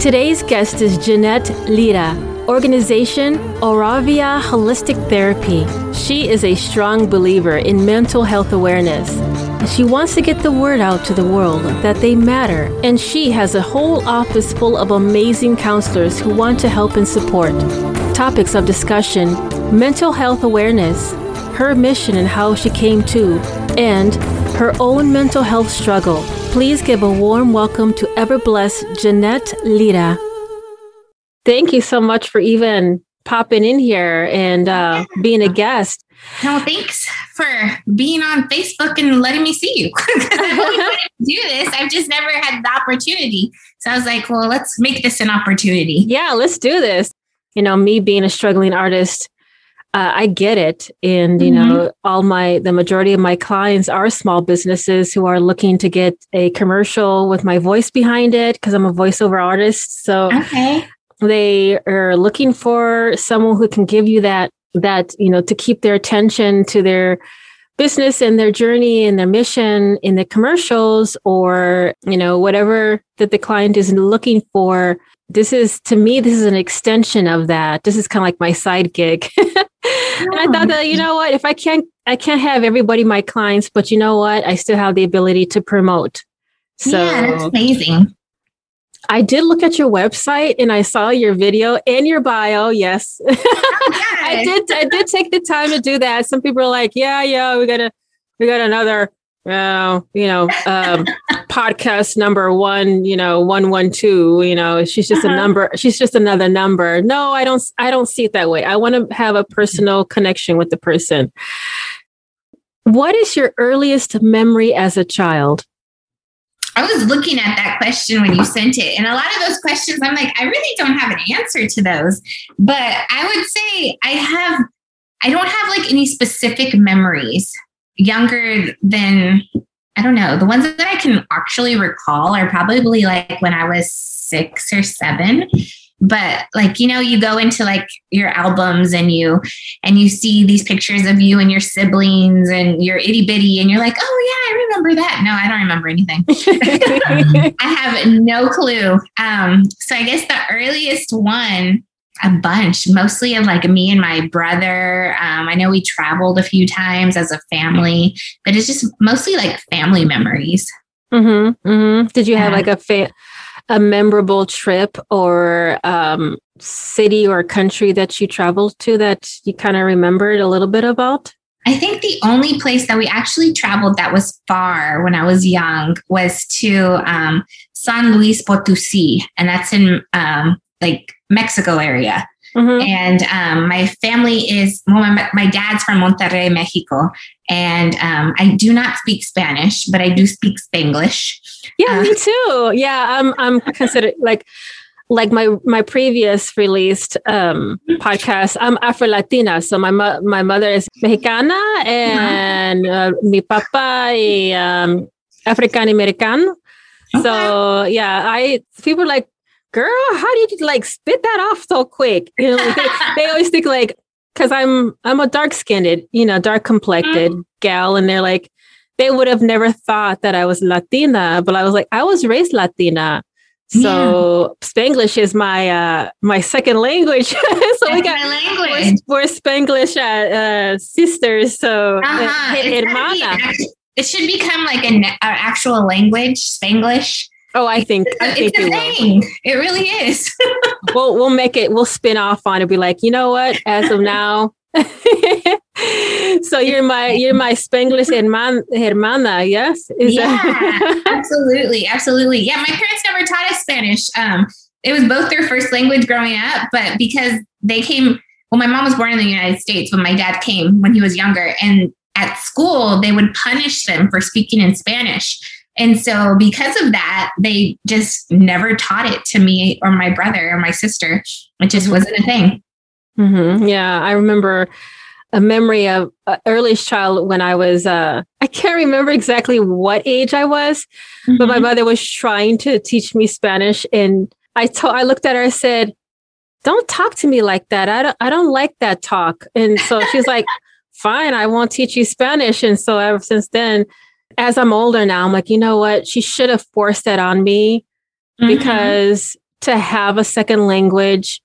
Today's guest is Jeanette Lira, organization Aurabia Holistic Therapy. She is a strong believer in mental health awareness. She wants to get the word out to the world that they matter, and she has a whole office full of amazing counselors who want to help and support. Topics of discussion mental health awareness, her mission and how she came to, and her own mental health struggle. Please give a warm welcome to ever blessed Jeanette Lira. Thank you so much for even popping in here and uh, being a guest. No, thanks for being on Facebook and letting me see you. I've wanted to do this. I've just never had the opportunity. So I was like, well, let's make this an opportunity. Yeah, let's do this. You know, me being a struggling artist, uh, I get it. And, you mm-hmm. know, all my, the majority of my clients are small businesses who are looking to get a commercial with my voice behind it because I'm a voiceover artist. So okay. they are looking for someone who can give you that, that, you know, to keep their attention to their business and their journey and their mission in the commercials or, you know, whatever that the client is looking for this is to me this is an extension of that this is kind of like my side gig and i thought that you know what if i can't i can't have everybody my clients but you know what i still have the ability to promote so yeah that's amazing I did look at your website and I saw your video and your bio. Yes. Oh, I did I did take the time to do that. Some people are like, yeah, yeah, we got a we got another uh, you know, um, podcast number one, you know, one one two. You know, she's just uh-huh. a number. She's just another number. No, I don't. I don't see it that way. I want to have a personal connection with the person. What is your earliest memory as a child? I was looking at that question when you sent it, and a lot of those questions, I'm like, I really don't have an answer to those. But I would say I have. I don't have like any specific memories younger than I don't know. The ones that I can actually recall are probably like when I was six or seven. But like, you know, you go into like your albums and you and you see these pictures of you and your siblings and your itty bitty, and you're like, oh yeah, I remember that. No, I don't remember anything. I have no clue. Um, so I guess the earliest one a bunch, mostly of like me and my brother. Um, I know we traveled a few times as a family, but it's just mostly like family memories. Mm-hmm, mm-hmm. Did you have like a fa- a memorable trip or um, city or country that you traveled to that you kind of remembered a little bit about? I think the only place that we actually traveled that was far when I was young was to um, San Luis Potosi, and that's in um, like Mexico area. Mm-hmm. And um, my family is, well, my, my, dad's from Monterrey, Mexico. And um, I do not speak Spanish, but I do speak Spanglish. Yeah, uh, me too. Yeah, I'm, I'm considered like, like my my previous released um, podcast, I'm Afro Latina. So my mo- my mother is Mexicana and uh, mi papa is um, African American. Okay. So yeah, I people like girl, how did you like spit that off so quick? You know, they, they always think like, because I'm I'm a dark skinned, you know, dark complected mm. gal, and they're like, they would have never thought that I was Latina, but I was like, I was raised Latina. So yeah. Spanglish is my uh my second language. so That's we got we're, we're, Spanglish uh, uh, sisters. So uh-huh. hermana. It should become like an actual language, Spanglish. Oh, I think I think it's a thing. It really is. we'll we'll make it. We'll spin off on it. Be like, you know what? As of now, so you're my you're my Spanglish herman, hermana, yes? Is yeah, that- absolutely, absolutely. Yeah, my parents never taught us Spanish. Um, it was both their first language growing up, but because they came, well, my mom was born in the United States, but my dad came when he was younger, and at school they would punish them for speaking in Spanish. And so, because of that, they just never taught it to me or my brother or my sister. It just wasn't a thing. Mm-hmm. Yeah, I remember a memory of uh, earliest child when I was, uh, I can't remember exactly what age I was, mm-hmm. but my mm-hmm. mother was trying to teach me Spanish. And I told, I looked at her, I said, don't talk to me like that. I don't, I don't like that talk. And so she's like, fine, I won't teach you Spanish. And so ever since then, as I'm older now, I'm like, you know what? She should have forced that on me mm-hmm. because to have a second language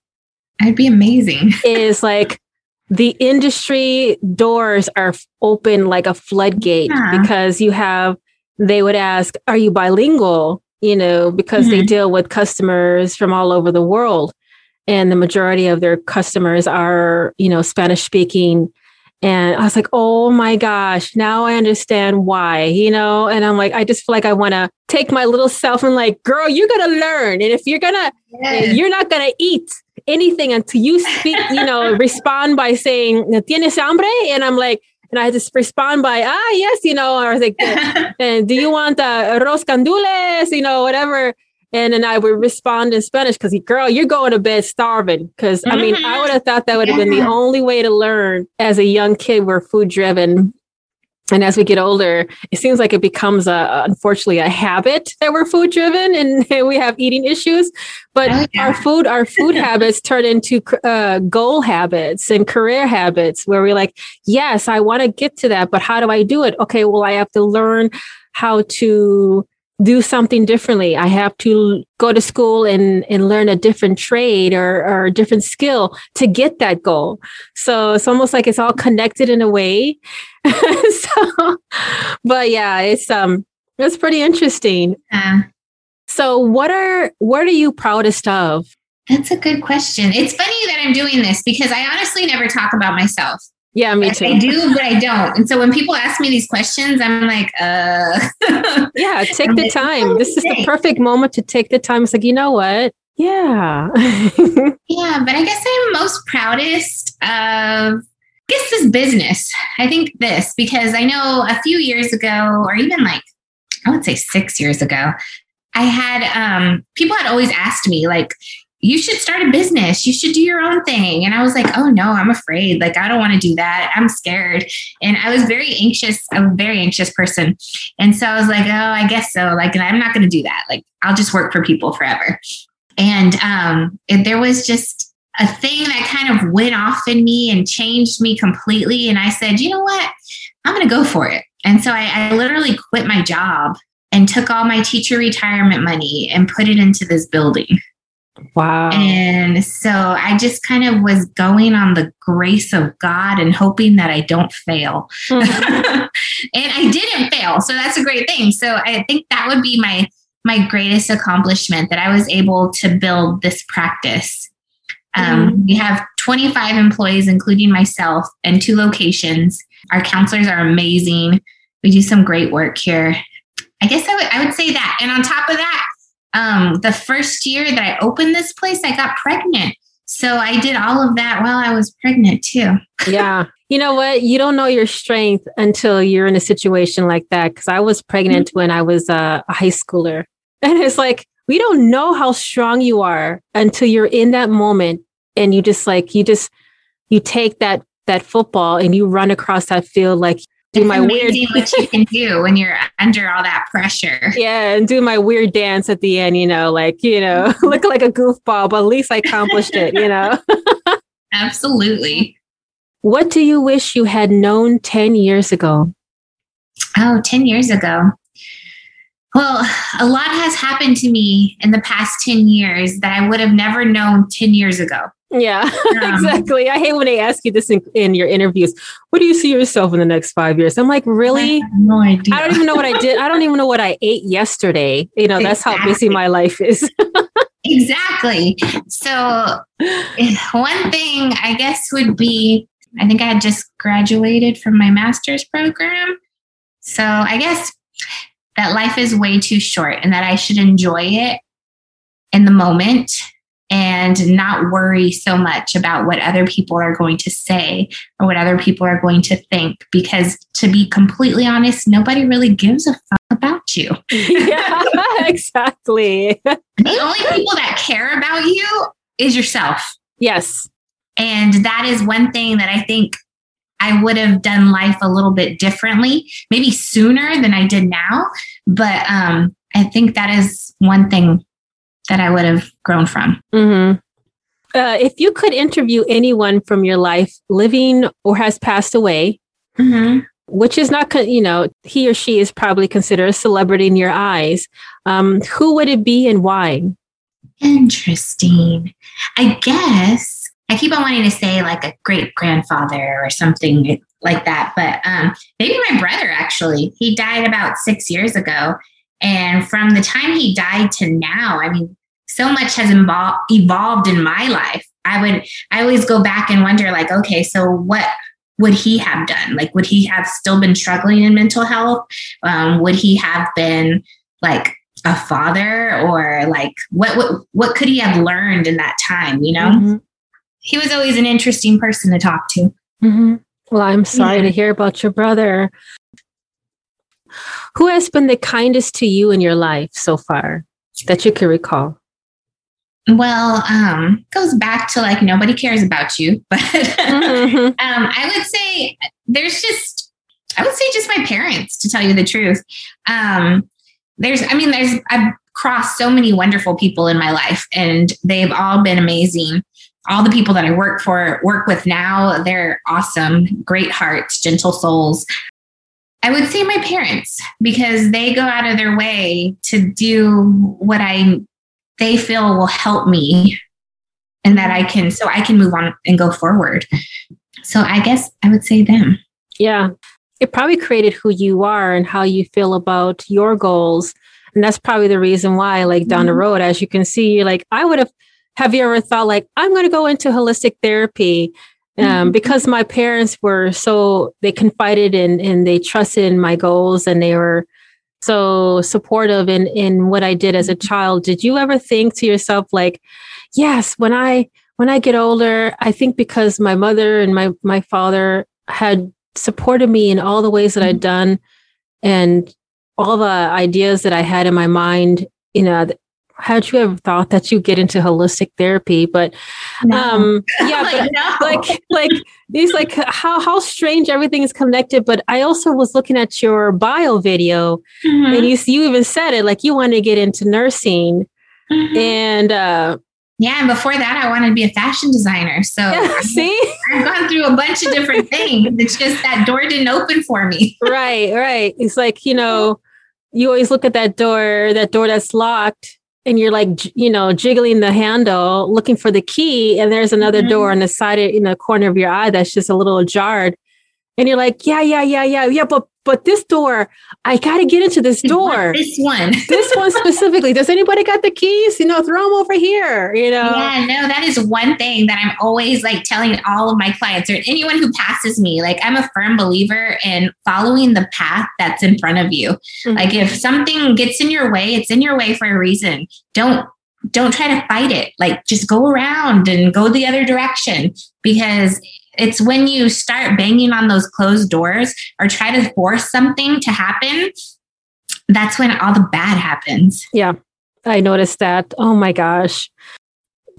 I'd be amazing. is like the industry doors are open like a floodgate yeah. because you have they would ask, Are you bilingual? You know, because mm-hmm. they deal with customers from all over the world. And the majority of their customers are, you know, Spanish speaking. And I was like, oh my gosh, now I understand why, you know? And I'm like, I just feel like I want to take my little self and like, girl, you're going to learn. And if you're going to, yes. you're not going to eat anything until you speak, you know, respond by saying, ¿tienes hambre? And I'm like, and I to respond by, ah, yes, you know, or I was like, and do you want uh, arroz candules, you know, whatever. And then I would respond in Spanish because, girl, you're going to bed starving. Because I mean, I would have thought that would have yeah. been the only way to learn as a young kid. We're food driven. And as we get older, it seems like it becomes a, unfortunately, a habit that we're food driven and we have eating issues. But oh, yeah. our food, our food habits turn into uh, goal habits and career habits where we're like, yes, I want to get to that, but how do I do it? Okay, well, I have to learn how to do something differently. I have to go to school and, and learn a different trade or, or a different skill to get that goal. So it's almost like it's all connected in a way. so, but yeah, it's, um, it's pretty interesting. Yeah. So what are, what are you proudest of? That's a good question. It's funny that I'm doing this because I honestly never talk about myself. Yeah, me too. I do, but I don't. And so when people ask me these questions, I'm like, uh Yeah, take the time. This is the perfect moment to take the time. It's like, you know what? Yeah. yeah, but I guess I'm most proudest of I guess this business. I think this because I know a few years ago, or even like I would say six years ago, I had um people had always asked me, like, you should start a business. You should do your own thing. And I was like, oh no, I'm afraid. Like, I don't want to do that. I'm scared. And I was very anxious, I'm a very anxious person. And so I was like, oh, I guess so. Like, and I'm not going to do that. Like, I'll just work for people forever. And um, there was just a thing that kind of went off in me and changed me completely. And I said, you know what? I'm going to go for it. And so I, I literally quit my job and took all my teacher retirement money and put it into this building. Wow. And so I just kind of was going on the grace of God and hoping that I don't fail. Mm-hmm. and I didn't fail. So that's a great thing. So I think that would be my my greatest accomplishment that I was able to build this practice. Um, mm-hmm. We have 25 employees, including myself, and two locations. Our counselors are amazing. We do some great work here. I guess I would, I would say that. And on top of that, um, the first year that I opened this place, I got pregnant. So I did all of that while I was pregnant too. yeah. You know what? You don't know your strength until you're in a situation like that. Cause I was pregnant mm-hmm. when I was a high schooler. And it's like, we don't know how strong you are until you're in that moment and you just like, you just, you take that, that football and you run across that field like do it's my weird what you can do when you're under all that pressure. Yeah, and do my weird dance at the end, you know, like, you know, look like a goofball, but at least I accomplished it, you know. Absolutely. What do you wish you had known 10 years ago? Oh, 10 years ago. Well, a lot has happened to me in the past 10 years that I would have never known 10 years ago. Yeah, um, exactly. I hate when they ask you this in, in, your interviews. What do you see yourself in the next five years? I'm like, really? no idea. I don't even know what I did. I don't even know what I ate yesterday. You know, exactly. that's how busy my life is. exactly. So, one thing I guess would be I think I had just graduated from my master's program. So, I guess that life is way too short and that I should enjoy it in the moment and not worry so much about what other people are going to say or what other people are going to think. Because to be completely honest, nobody really gives a fuck about you. yeah, exactly. the only people that care about you is yourself. Yes. And that is one thing that I think I would have done life a little bit differently, maybe sooner than I did now. But um, I think that is one thing that I would have grown from. Mm-hmm. Uh, if you could interview anyone from your life, living or has passed away, mm-hmm. which is not, you know, he or she is probably considered a celebrity in your eyes, um, who would it be and why? Interesting. I guess I keep on wanting to say like a great grandfather or something like that, but um, maybe my brother actually. He died about six years ago. And from the time he died to now, I mean, so much has evol- evolved in my life. I would, I always go back and wonder, like, okay, so what would he have done? Like, would he have still been struggling in mental health? Um, would he have been like a father or like what what what could he have learned in that time you know mm-hmm. he was always an interesting person to talk to mm-hmm. well i'm sorry yeah. to hear about your brother who has been the kindest to you in your life so far that you can recall well um goes back to like nobody cares about you but mm-hmm. um i would say there's just i would say just my parents to tell you the truth um there's, I mean, there's, I've crossed so many wonderful people in my life and they've all been amazing. All the people that I work for, work with now, they're awesome, great hearts, gentle souls. I would say my parents because they go out of their way to do what I they feel will help me and that I can so I can move on and go forward. So I guess I would say them. Yeah it probably created who you are and how you feel about your goals. And that's probably the reason why, like down the mm-hmm. road, as you can see, like I would have, have you ever thought like, I'm going to go into holistic therapy? Um, mm-hmm. because my parents were so, they confided in, and they trusted in my goals and they were so supportive in, in what I did as a mm-hmm. child. Did you ever think to yourself, like, yes, when I, when I get older, I think because my mother and my, my father had supported me in all the ways that I'd mm-hmm. done and all the ideas that I had in my mind, you know, had you ever thought that you get into holistic therapy? But no. um yeah, like, no. like like these like how how strange everything is connected. But I also was looking at your bio video mm-hmm. and you you even said it like you want to get into nursing. Mm-hmm. And uh yeah, and before that, I wanted to be a fashion designer. So yeah, see, I've gone through a bunch of different things. It's just that door didn't open for me. right, right. It's like you know, you always look at that door, that door that's locked, and you're like, you know, jiggling the handle, looking for the key, and there's another mm-hmm. door on the side, of, in the corner of your eye that's just a little jarred, and you're like, yeah, yeah, yeah, yeah, yeah, but but this door, I got to get into this door. This one. this one specifically. Does anybody got the keys? You know, throw them over here, you know? Yeah, no, that is one thing that I'm always like telling all of my clients or anyone who passes me. Like, I'm a firm believer in following the path that's in front of you. Mm-hmm. Like, if something gets in your way, it's in your way for a reason. Don't don't try to fight it. Like just go around and go the other direction because it's when you start banging on those closed doors or try to force something to happen, that's when all the bad happens. Yeah, I noticed that. Oh my gosh.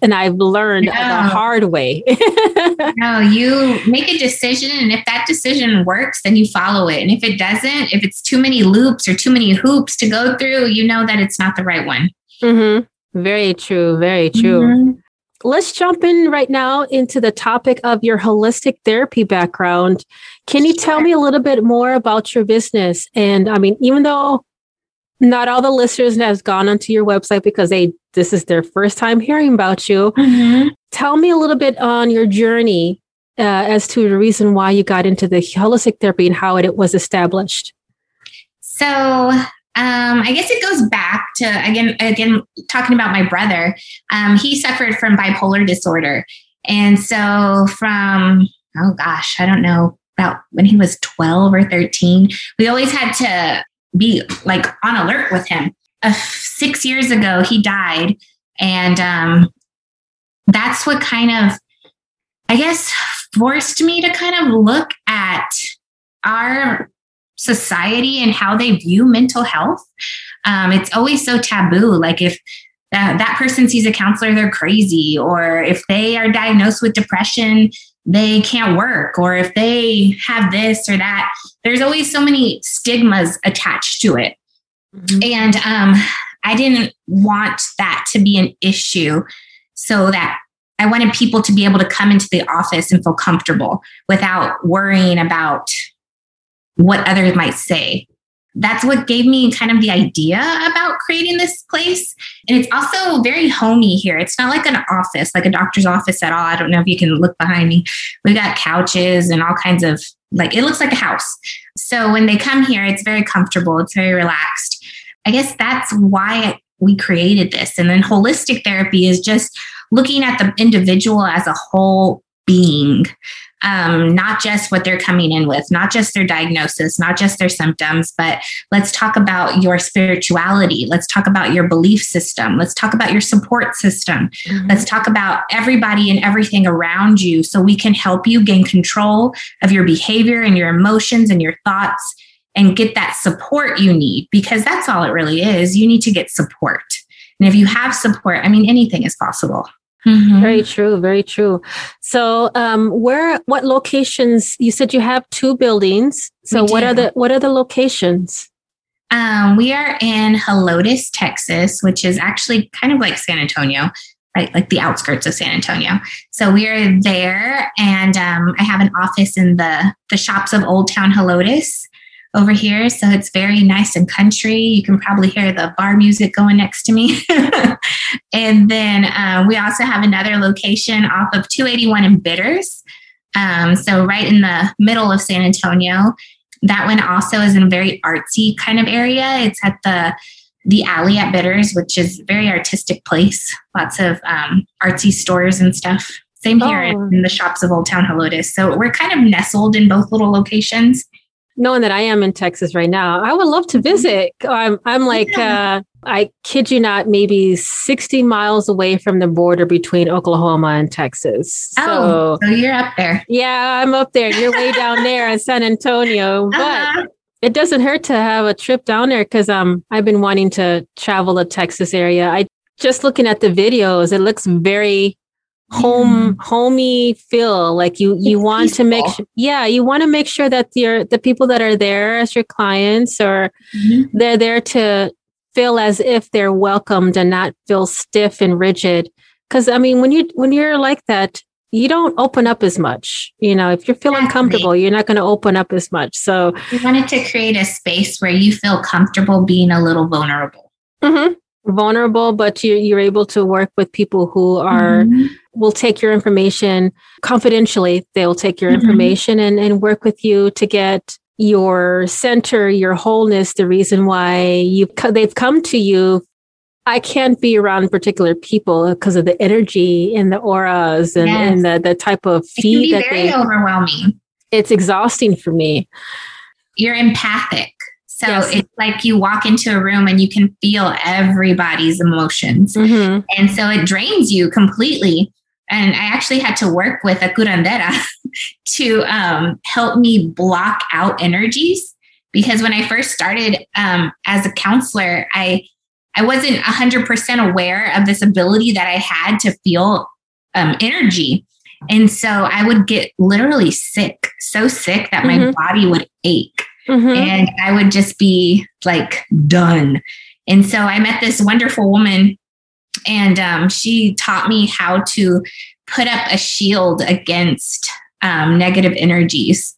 And I've learned no. the hard way. no, you make a decision, and if that decision works, then you follow it. And if it doesn't, if it's too many loops or too many hoops to go through, you know that it's not the right one. Mm-hmm. Very true. Very true. Mm-hmm let's jump in right now into the topic of your holistic therapy background. Can you tell me a little bit more about your business? And I mean, even though not all the listeners has gone onto your website because they this is their first time hearing about you. Mm-hmm. Tell me a little bit on your journey uh, as to the reason why you got into the holistic therapy and how it, it was established. So um, I guess it goes back to again, again talking about my brother. Um, he suffered from bipolar disorder, and so from oh gosh, I don't know about when he was twelve or thirteen, we always had to be like on alert with him. Uh, six years ago, he died, and um, that's what kind of, I guess, forced me to kind of look at our society and how they view mental health. Um, it's always so taboo. Like if that, that person sees a counselor, they're crazy. Or if they are diagnosed with depression, they can't work. Or if they have this or that, there's always so many stigmas attached to it. Mm-hmm. And um, I didn't want that to be an issue so that I wanted people to be able to come into the office and feel comfortable without worrying about what others might say that's what gave me kind of the idea about creating this place. And it's also very homey here. It's not like an office, like a doctor's office at all. I don't know if you can look behind me. We got couches and all kinds of like, it looks like a house. So when they come here, it's very comfortable, it's very relaxed. I guess that's why we created this. And then holistic therapy is just looking at the individual as a whole being um, not just what they're coming in with, not just their diagnosis, not just their symptoms, but let's talk about your spirituality. Let's talk about your belief system. Let's talk about your support system. Mm-hmm. Let's talk about everybody and everything around you so we can help you gain control of your behavior and your emotions and your thoughts and get that support you need because that's all it really is. You need to get support. And if you have support, I mean, anything is possible. Mm-hmm. Very true. Very true. So, um, where, what locations? You said you have two buildings. So, what are the what are the locations? Um, we are in Helotes, Texas, which is actually kind of like San Antonio, right? Like the outskirts of San Antonio. So we are there, and um, I have an office in the the shops of Old Town Helotes over here. So it's very nice and country. You can probably hear the bar music going next to me. and then uh, we also have another location off of 281 in Bitters. Um, so right in the middle of San Antonio. That one also is in a very artsy kind of area. It's at the the alley at Bitters, which is a very artistic place. Lots of um, artsy stores and stuff. Same here oh. in the shops of Old Town Helotes. So we're kind of nestled in both little locations knowing that I am in Texas right now, I would love to mm-hmm. visit. I'm I'm like yeah. uh, I kid you not, maybe 60 miles away from the border between Oklahoma and Texas. Oh, so, so you're up there. Yeah, I'm up there. You're way down there in San Antonio. Uh-huh. But it doesn't hurt to have a trip down there because um I've been wanting to travel the Texas area. I just looking at the videos, it looks very home homey feel like you you it's want peaceful. to make sure, yeah you want to make sure that your the people that are there as your clients or mm-hmm. they're there to feel as if they're welcomed and not feel stiff and rigid because i mean when you when you're like that you don't open up as much you know if you're feeling exactly. comfortable you're not going to open up as much so you wanted to create a space where you feel comfortable being a little vulnerable mm-hmm vulnerable, but you, you're able to work with people who are mm-hmm. Will take your information confidentially. They'll take your mm-hmm. information and, and work with you to get your center, your wholeness, the reason why you they've come to you. I can't be around particular people because of the energy and the auras and, yes. and the, the type of feed that very they overwhelming. It's exhausting for me. You're empathic. So yes. it's like you walk into a room and you can feel everybody's emotions. Mm-hmm. And so it drains you completely. And I actually had to work with a curandera to um, help me block out energies. Because when I first started um, as a counselor, I I wasn't 100% aware of this ability that I had to feel um, energy. And so I would get literally sick, so sick that mm-hmm. my body would ache. Mm-hmm. And I would just be like done. And so I met this wonderful woman, and um, she taught me how to put up a shield against um, negative energies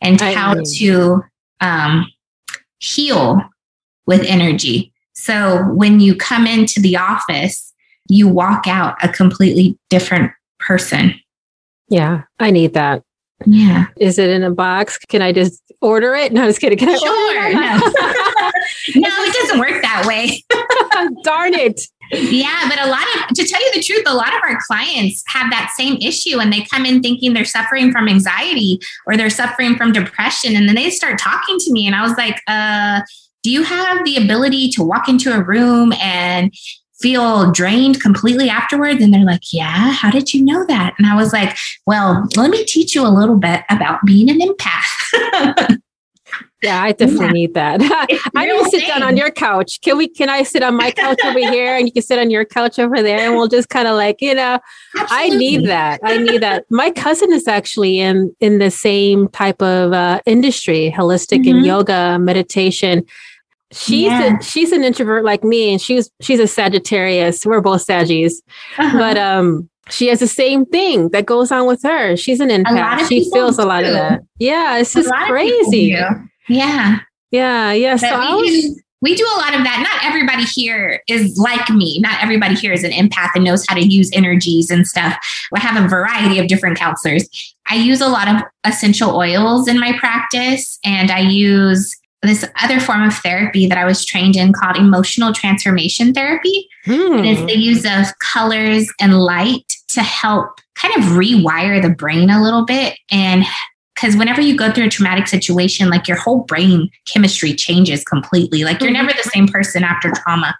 and I how to um, heal with energy. So when you come into the office, you walk out a completely different person. Yeah, I need that. Yeah. Is it in a box? Can I just order it? No, I was kidding. Can I sure. no. no, it doesn't work that way. Darn it. Yeah, but a lot of, to tell you the truth, a lot of our clients have that same issue and they come in thinking they're suffering from anxiety or they're suffering from depression. And then they start talking to me. And I was like, uh, do you have the ability to walk into a room and feel drained completely afterwards? And they're like, Yeah, how did you know that? And I was like, Well, let me teach you a little bit about being an empath. yeah, I definitely yeah. need that. I to sit down on your couch. Can we can I sit on my couch over here and you can sit on your couch over there and we'll just kind of like, you know, Absolutely. I need that. I need that. My cousin is actually in in the same type of uh, industry, holistic mm-hmm. and yoga, meditation she's yeah. a, she's an introvert like me and she's she's a sagittarius we're both saggies uh-huh. but um she has the same thing that goes on with her she's an empath she feels a lot of that yeah it's just crazy yeah Yeah, yeah. So I was, we do a lot of that. Not everybody here is like me. Not everybody here is an empath and knows how to use energies and stuff. I have a variety of different counselors. I use a lot of essential oils in my practice, and I use this other form of therapy that I was trained in called emotional transformation therapy. Hmm. And it's the use of colors and light to help kind of rewire the brain a little bit and because whenever you go through a traumatic situation, like your whole brain chemistry changes completely. Like you're mm-hmm. never the same person after trauma.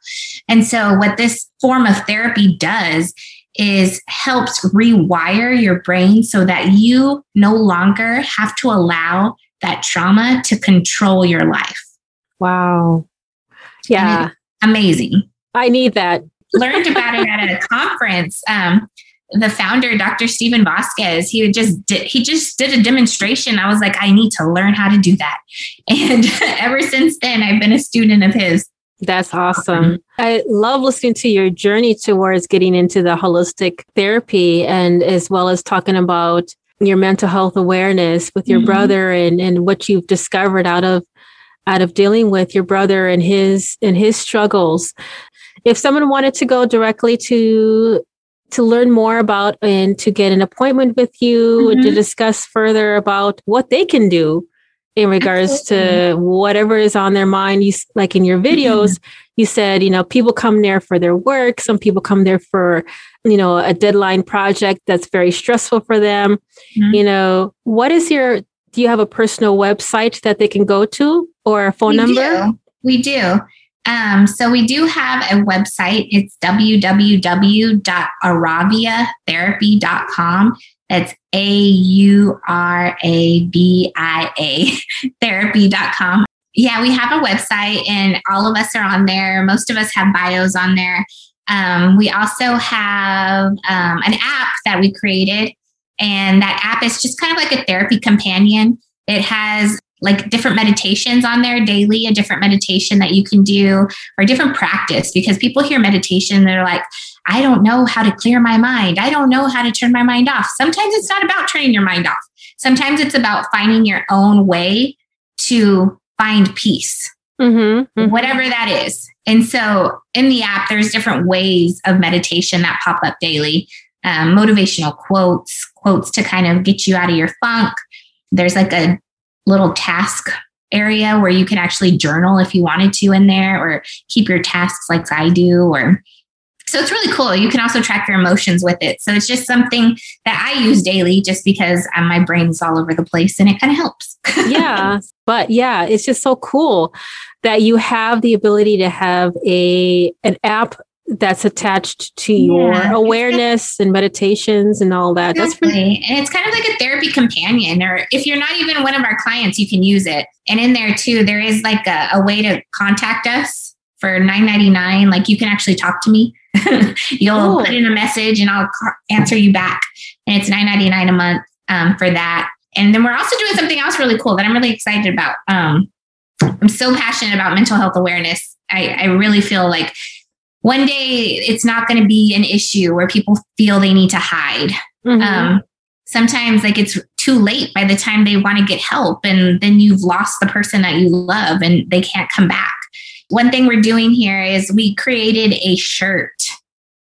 And so, what this form of therapy does is helps rewire your brain so that you no longer have to allow that trauma to control your life. Wow. Yeah. Amazing. I need that. Learned about it at a conference. Um, the founder, Dr. Steven Vazquez, he just did, he just did a demonstration. I was like, I need to learn how to do that. And ever since then, I've been a student of his. That's awesome. I love listening to your journey towards getting into the holistic therapy and as well as talking about your mental health awareness with your mm-hmm. brother and, and what you've discovered out of out of dealing with your brother and his and his struggles. If someone wanted to go directly to to learn more about and to get an appointment with you mm-hmm. to discuss further about what they can do in regards Absolutely. to whatever is on their mind you like in your videos mm-hmm. you said you know people come there for their work some people come there for you know a deadline project that's very stressful for them mm-hmm. you know what is your do you have a personal website that they can go to or a phone we number do. we do um, so we do have a website. It's www.aurabiatherapy.com. That's A U R A B I A therapy.com. Yeah, we have a website and all of us are on there. Most of us have bios on there. Um, we also have um, an app that we created, and that app is just kind of like a therapy companion. It has like different meditations on there daily, a different meditation that you can do or a different practice because people hear meditation, they're like, I don't know how to clear my mind. I don't know how to turn my mind off. Sometimes it's not about turning your mind off. Sometimes it's about finding your own way to find peace, mm-hmm, mm-hmm. whatever that is. And so in the app, there's different ways of meditation that pop up daily. Um, motivational quotes, quotes to kind of get you out of your funk. There's like a little task area where you can actually journal if you wanted to in there or keep your tasks like I do or so it's really cool. You can also track your emotions with it. So it's just something that I use daily just because um, my brain's all over the place and it kind of helps. yeah. But yeah, it's just so cool that you have the ability to have a an app that's attached to your awareness and meditations and all that. Exactly. That's pretty- and it's kind of like a therapy companion, or if you're not even one of our clients, you can use it. And in there too, there is like a, a way to contact us for $9.99. Like you can actually talk to me. You'll oh. put in a message and I'll answer you back. And it's $9.99 a month um, for that. And then we're also doing something else really cool that I'm really excited about. Um, I'm so passionate about mental health awareness. I, I really feel like one day it's not going to be an issue where people feel they need to hide. Mm-hmm. Um, sometimes like it's too late by the time they want to get help and then you've lost the person that you love and they can't come back. One thing we're doing here is we created a shirt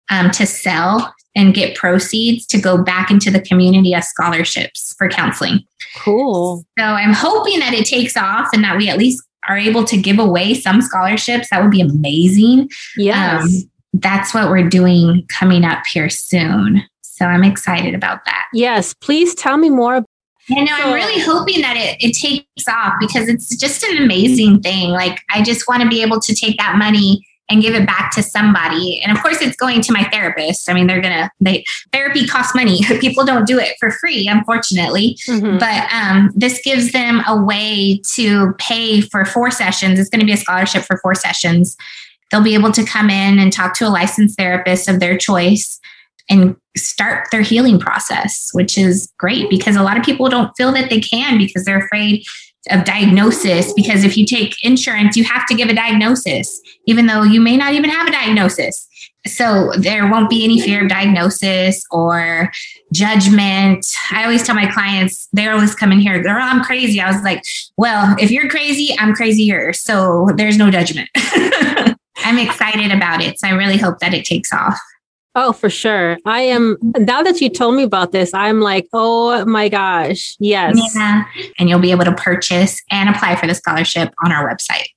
um, to sell and get proceeds to go back into the community as scholarships for counseling. Cool. So I'm hoping that it takes off and that we at least are able to give away some scholarships, that would be amazing. Yes. Um, that's what we're doing coming up here soon. So I'm excited about that. Yes. Please tell me more. Yeah, no, I'm really hoping that it, it takes off because it's just an amazing thing. Like, I just want to be able to take that money and give it back to somebody. And of course, it's going to my therapist. I mean, they're gonna they therapy costs money. People don't do it for free, unfortunately. Mm-hmm. But um, this gives them a way to pay for four sessions. It's going to be a scholarship for four sessions. They'll be able to come in and talk to a licensed therapist of their choice and start their healing process, which is great because a lot of people don't feel that they can because they're afraid of diagnosis because if you take insurance you have to give a diagnosis even though you may not even have a diagnosis so there won't be any fear of diagnosis or judgment. I always tell my clients, they always come in here, girl, I'm crazy. I was like, well, if you're crazy, I'm crazier. So there's no judgment. I'm excited about it. So I really hope that it takes off. Oh, for sure. I am. Now that you told me about this, I'm like, oh my gosh. Yes. Yeah. And you'll be able to purchase and apply for the scholarship on our website.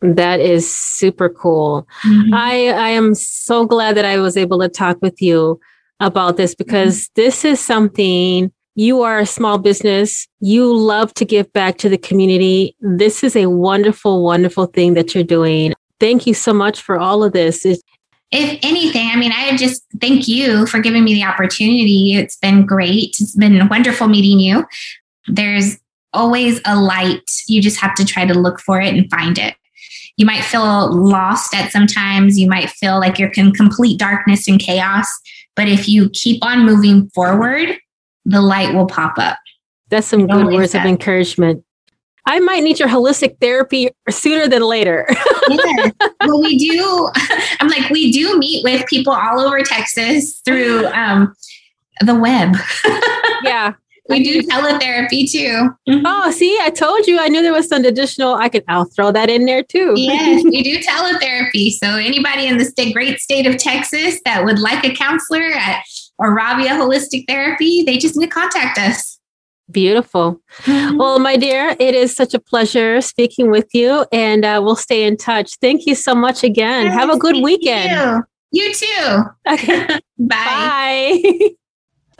That is super cool. Mm-hmm. I, I am so glad that I was able to talk with you about this because mm-hmm. this is something you are a small business. You love to give back to the community. This is a wonderful, wonderful thing that you're doing. Thank you so much for all of this. It's, if anything, I mean, I just thank you for giving me the opportunity. It's been great. It's been wonderful meeting you. There's always a light. You just have to try to look for it and find it. You might feel lost at sometimes. You might feel like you're in complete darkness and chaos. But if you keep on moving forward, the light will pop up. That's some good words of encouragement. I might need your holistic therapy sooner than later. yeah. Well, we do. I'm like, we do meet with people all over Texas through um, the web. yeah. We do teletherapy too. Mm-hmm. Oh, see, I told you I knew there was some additional. I could, I'll throw that in there too. yes, we do teletherapy. So anybody in the state, great state of Texas that would like a counselor at Aurabia Holistic Therapy, they just need to contact us. Beautiful. Mm-hmm. Well, my dear, it is such a pleasure speaking with you, and uh, we'll stay in touch. Thank you so much again. Yes, Have a good weekend. You. you too. Okay. Bye. Bye.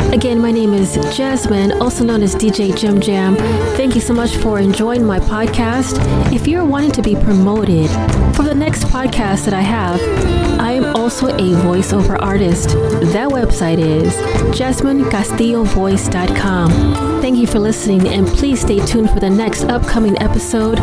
Again, my name is Jasmine, also known as DJ Jim Jam. Thank you so much for enjoying my podcast. If you're wanting to be promoted for the next podcast that I have, I am also a voiceover artist. That website is jasminecastillovoice.com. Thank you for listening, and please stay tuned for the next upcoming episode.